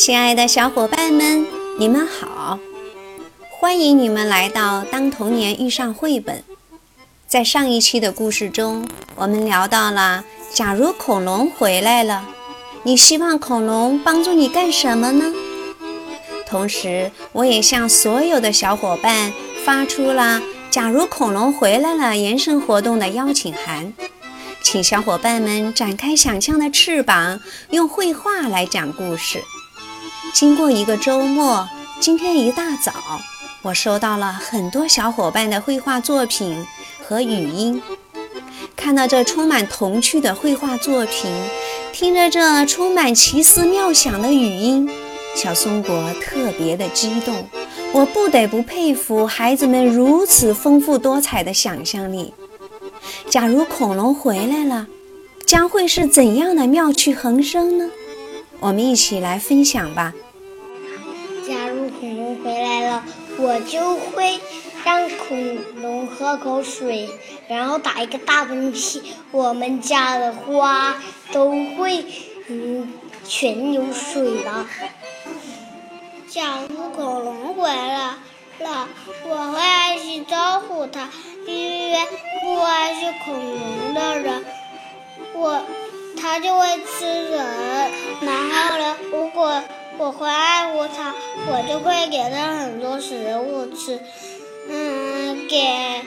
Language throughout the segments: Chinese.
亲爱的小伙伴们，你们好！欢迎你们来到《当童年遇上绘本》。在上一期的故事中，我们聊到了：假如恐龙回来了，你希望恐龙帮助你干什么呢？同时，我也向所有的小伙伴发出了“假如恐龙回来了”延伸活动的邀请函，请小伙伴们展开想象的翅膀，用绘画来讲故事。经过一个周末，今天一大早，我收到了很多小伙伴的绘画作品和语音。看到这充满童趣的绘画作品，听着这充满奇思妙想的语音，小松果特别的激动。我不得不佩服孩子们如此丰富多彩的想象力。假如恐龙回来了，将会是怎样的妙趣横生呢？我们一起来分享吧。假如恐龙回来了，我就会让恐龙喝口水，然后打一个大喷嚏，我们家的花都会嗯全有水了。假如恐龙回来了，我会爱心招呼它，因为不爱是恐龙的人，我。它就会吃人，护它，我就会给它很多食物吃，嗯，给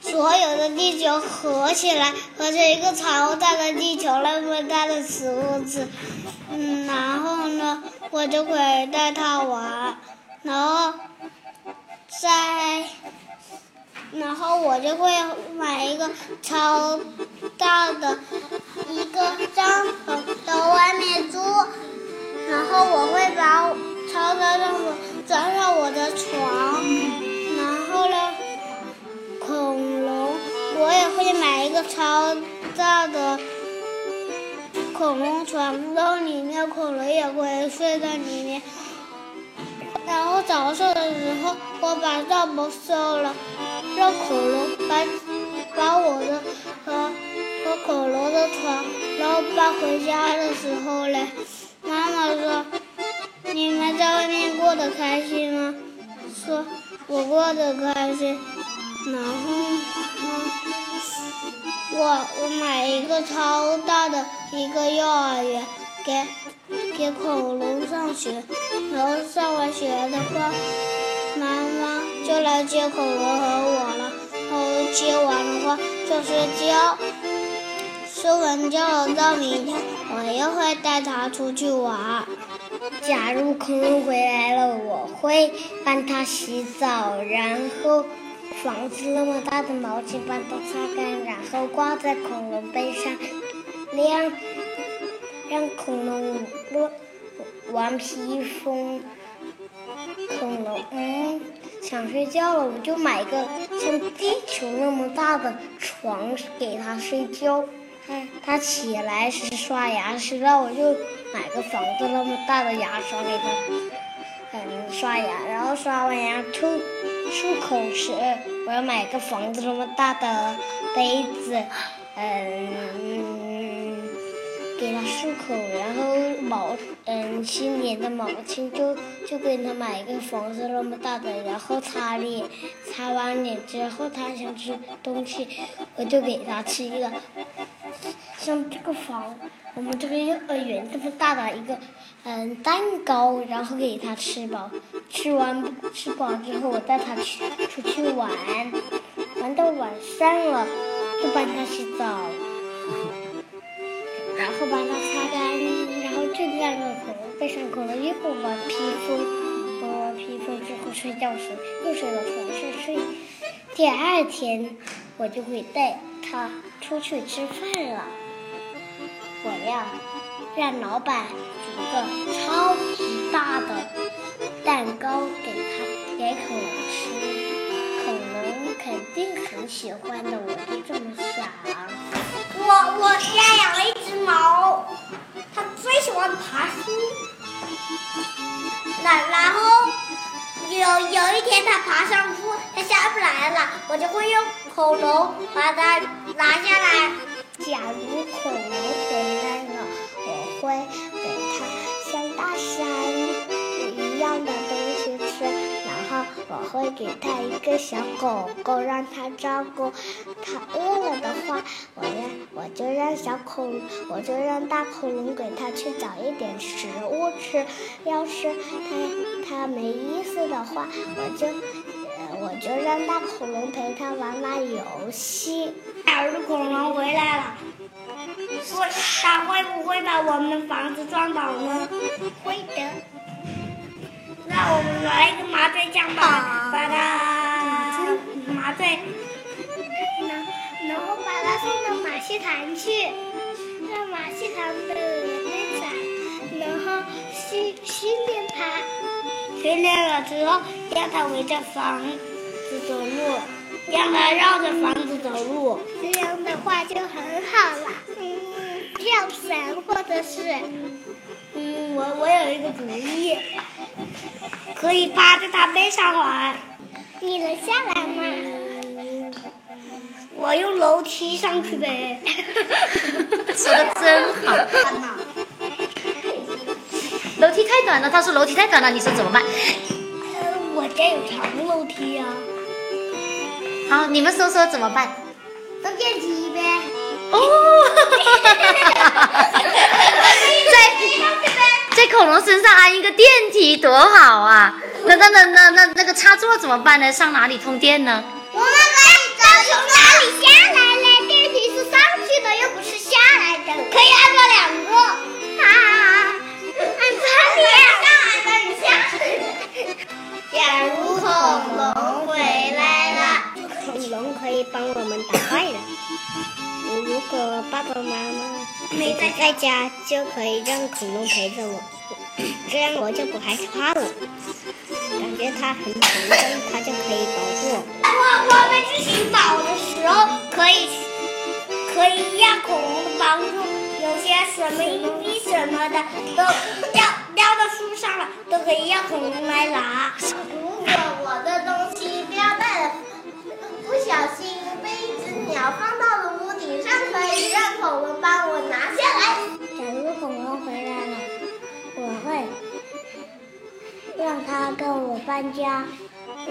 所有的地球合起来，合成一个超大的地球那么大的食物吃，嗯，然后呢，我就会带它玩，然后在。然后我就会买一个超大的一个帐篷到外面住，然后我会把超大帐篷装上我的床，然后呢，恐龙我也会买一个超大的恐龙床，然后里面恐龙也会睡在里面。然后早上的时候，我把帐篷收了。让恐龙把把我的和和恐龙的床，然后搬回家的时候嘞，妈妈说：“你们在外面过得开心吗？”说：“我过得开心。”然后呢，我我买一个超大的一个幼儿园，给给恐龙上学，然后上完学的话。妈妈就来接恐龙和我了，然后接完的话就睡觉，睡完觉到明天我又会带它出去玩。假如恐龙回来了，我会帮它洗澡，然后房子那么大的毛巾帮它擦干，然后挂在恐龙背上，让让恐龙玩玩披风。恐龙嗯想睡觉了，我就买一个像地球那么大的床给它睡觉。他起来是刷牙时，那我就买个房子那么大的牙刷给他，嗯刷牙。然后刷完牙漱漱口时，我要买个房子那么大的杯子，嗯给他漱口，然后毛。嗯，新年的毛巾就就给他买一个房子那么大的，然后擦脸，擦完脸之后他想吃东西，我就给他吃一个，像这个房，我们这个幼儿园这么大的一个嗯蛋糕，然后给他吃饱，吃完吃饱之后我带他去出去玩，玩到晚上了就帮他洗澡，然后把他擦干。然后就在那恐龙背上，恐龙又玩披风，玩完披风之后睡觉时又睡到床上睡。第二天我就会带他出去吃饭了。我要让老板煮个超级大的蛋糕给他给恐龙吃，恐龙肯定很喜欢的，我就这么想。我我家养了一只猫。它最喜欢爬树，然然后有有一天它爬上树，它下不来了，我就会用恐龙把它拿下来。假如恐龙回来了我会给它像大山一样的东西吃然后我会给它一个小狗狗让它照顾它饿了的话我让我就让小恐我就让大恐龙给它去找一点食物吃。要是它它没意思的话我就我就让大恐龙陪他玩玩游戏。小只恐龙回来了。说它会不会把我们的房子撞倒呢？会的。那我们来一个麻醉枪吧，把它麻醉，然然后把它送到马戏团去，让马戏团的队长，然后训训练它，训练了之后让它围着房子走路，让它绕着房子走路，这样的话就很好了。嗯，跳绳或者是，嗯，我我有一个主意，可以趴在他背上玩。你能下来吗？我用楼梯上去呗。说的真好。楼梯太短了，他说楼梯太短了，你说怎么办？呃我家有长楼梯啊。好，你们说说怎么办？坐电梯呗。哦，在在恐龙身上安一个电梯多好啊！那那那那那那个插座怎么办呢？上哪里通电呢？我们可以找从哪里下来如果爸爸妈妈没在在家，就可以让恐龙陪着我，这样我就不害怕了。感觉它很强大，它就可以保护我。我我们去寻宝的时候，可以可以要恐龙帮助，有些什么硬币什么的都掉掉到树上了，都可以要恐龙来拿。帮我拿下来。假如恐龙回来了，我会。让他跟我搬家，我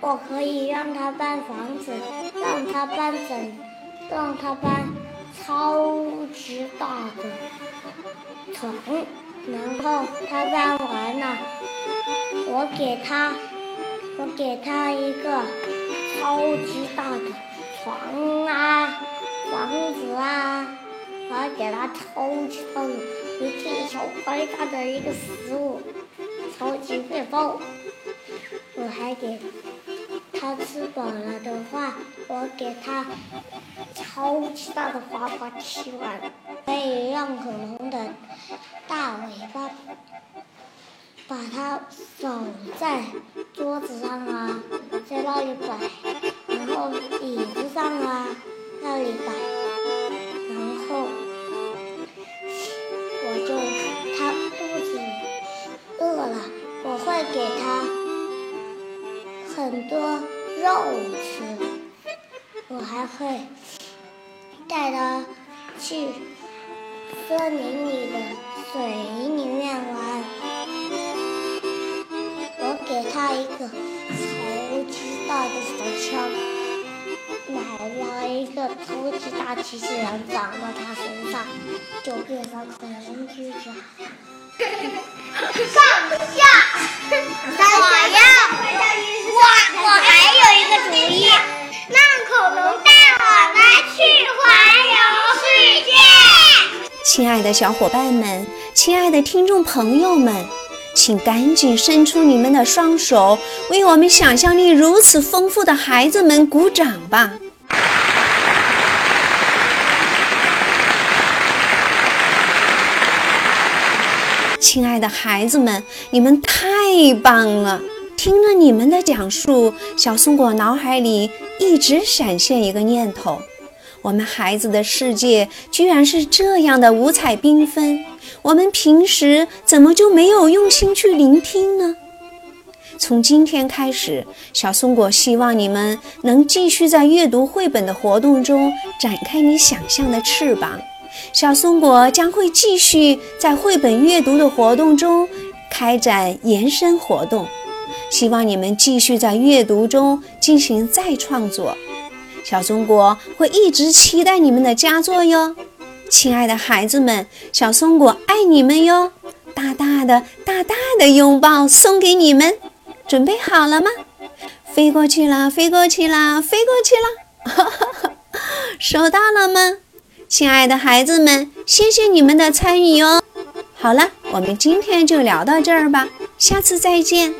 我可以让他搬房子，让他搬枕，让他搬超级大的床，然后他搬完了，我给他，我给他一个超级大的床啊，房子啊，我要给他超级大的一地球最大的一个食物。超级面包，我还给他吃饱了的话，我给他超级大的滑滑梯玩，可以让恐龙的大尾巴把它手在桌子上啊，在那里摆，然后椅子上啊那里吧，然后我就他肚子。饿了，我会给他很多肉吃，我还会带他去森林里的水里面玩。我给他一个超级大的手枪，买了一个超级大机器人长到它身上，就变成恐龙机甲。上下，我要，我我还有一个主意，让恐龙带我们去环游世界。亲爱的小伙伴们，亲爱的听众朋友们，请赶紧伸出你们的双手，为我们想象力如此丰富的孩子们鼓掌吧！亲爱的孩子们，你们太棒了！听了你们的讲述，小松果脑海里一直闪现一个念头：我们孩子的世界居然是这样的五彩缤纷，我们平时怎么就没有用心去聆听呢？从今天开始，小松果希望你们能继续在阅读绘本的活动中展开你想象的翅膀。小松果将会继续在绘本阅读的活动中开展延伸活动，希望你们继续在阅读中进行再创作。小松果会一直期待你们的佳作哟，亲爱的孩子们，小松果爱你们哟！大大的、大大的拥抱送给你们，准备好了吗？飞过去了，飞过去了，飞过去了，收到了吗？亲爱的孩子们，谢谢你们的参与哦。好了，我们今天就聊到这儿吧，下次再见。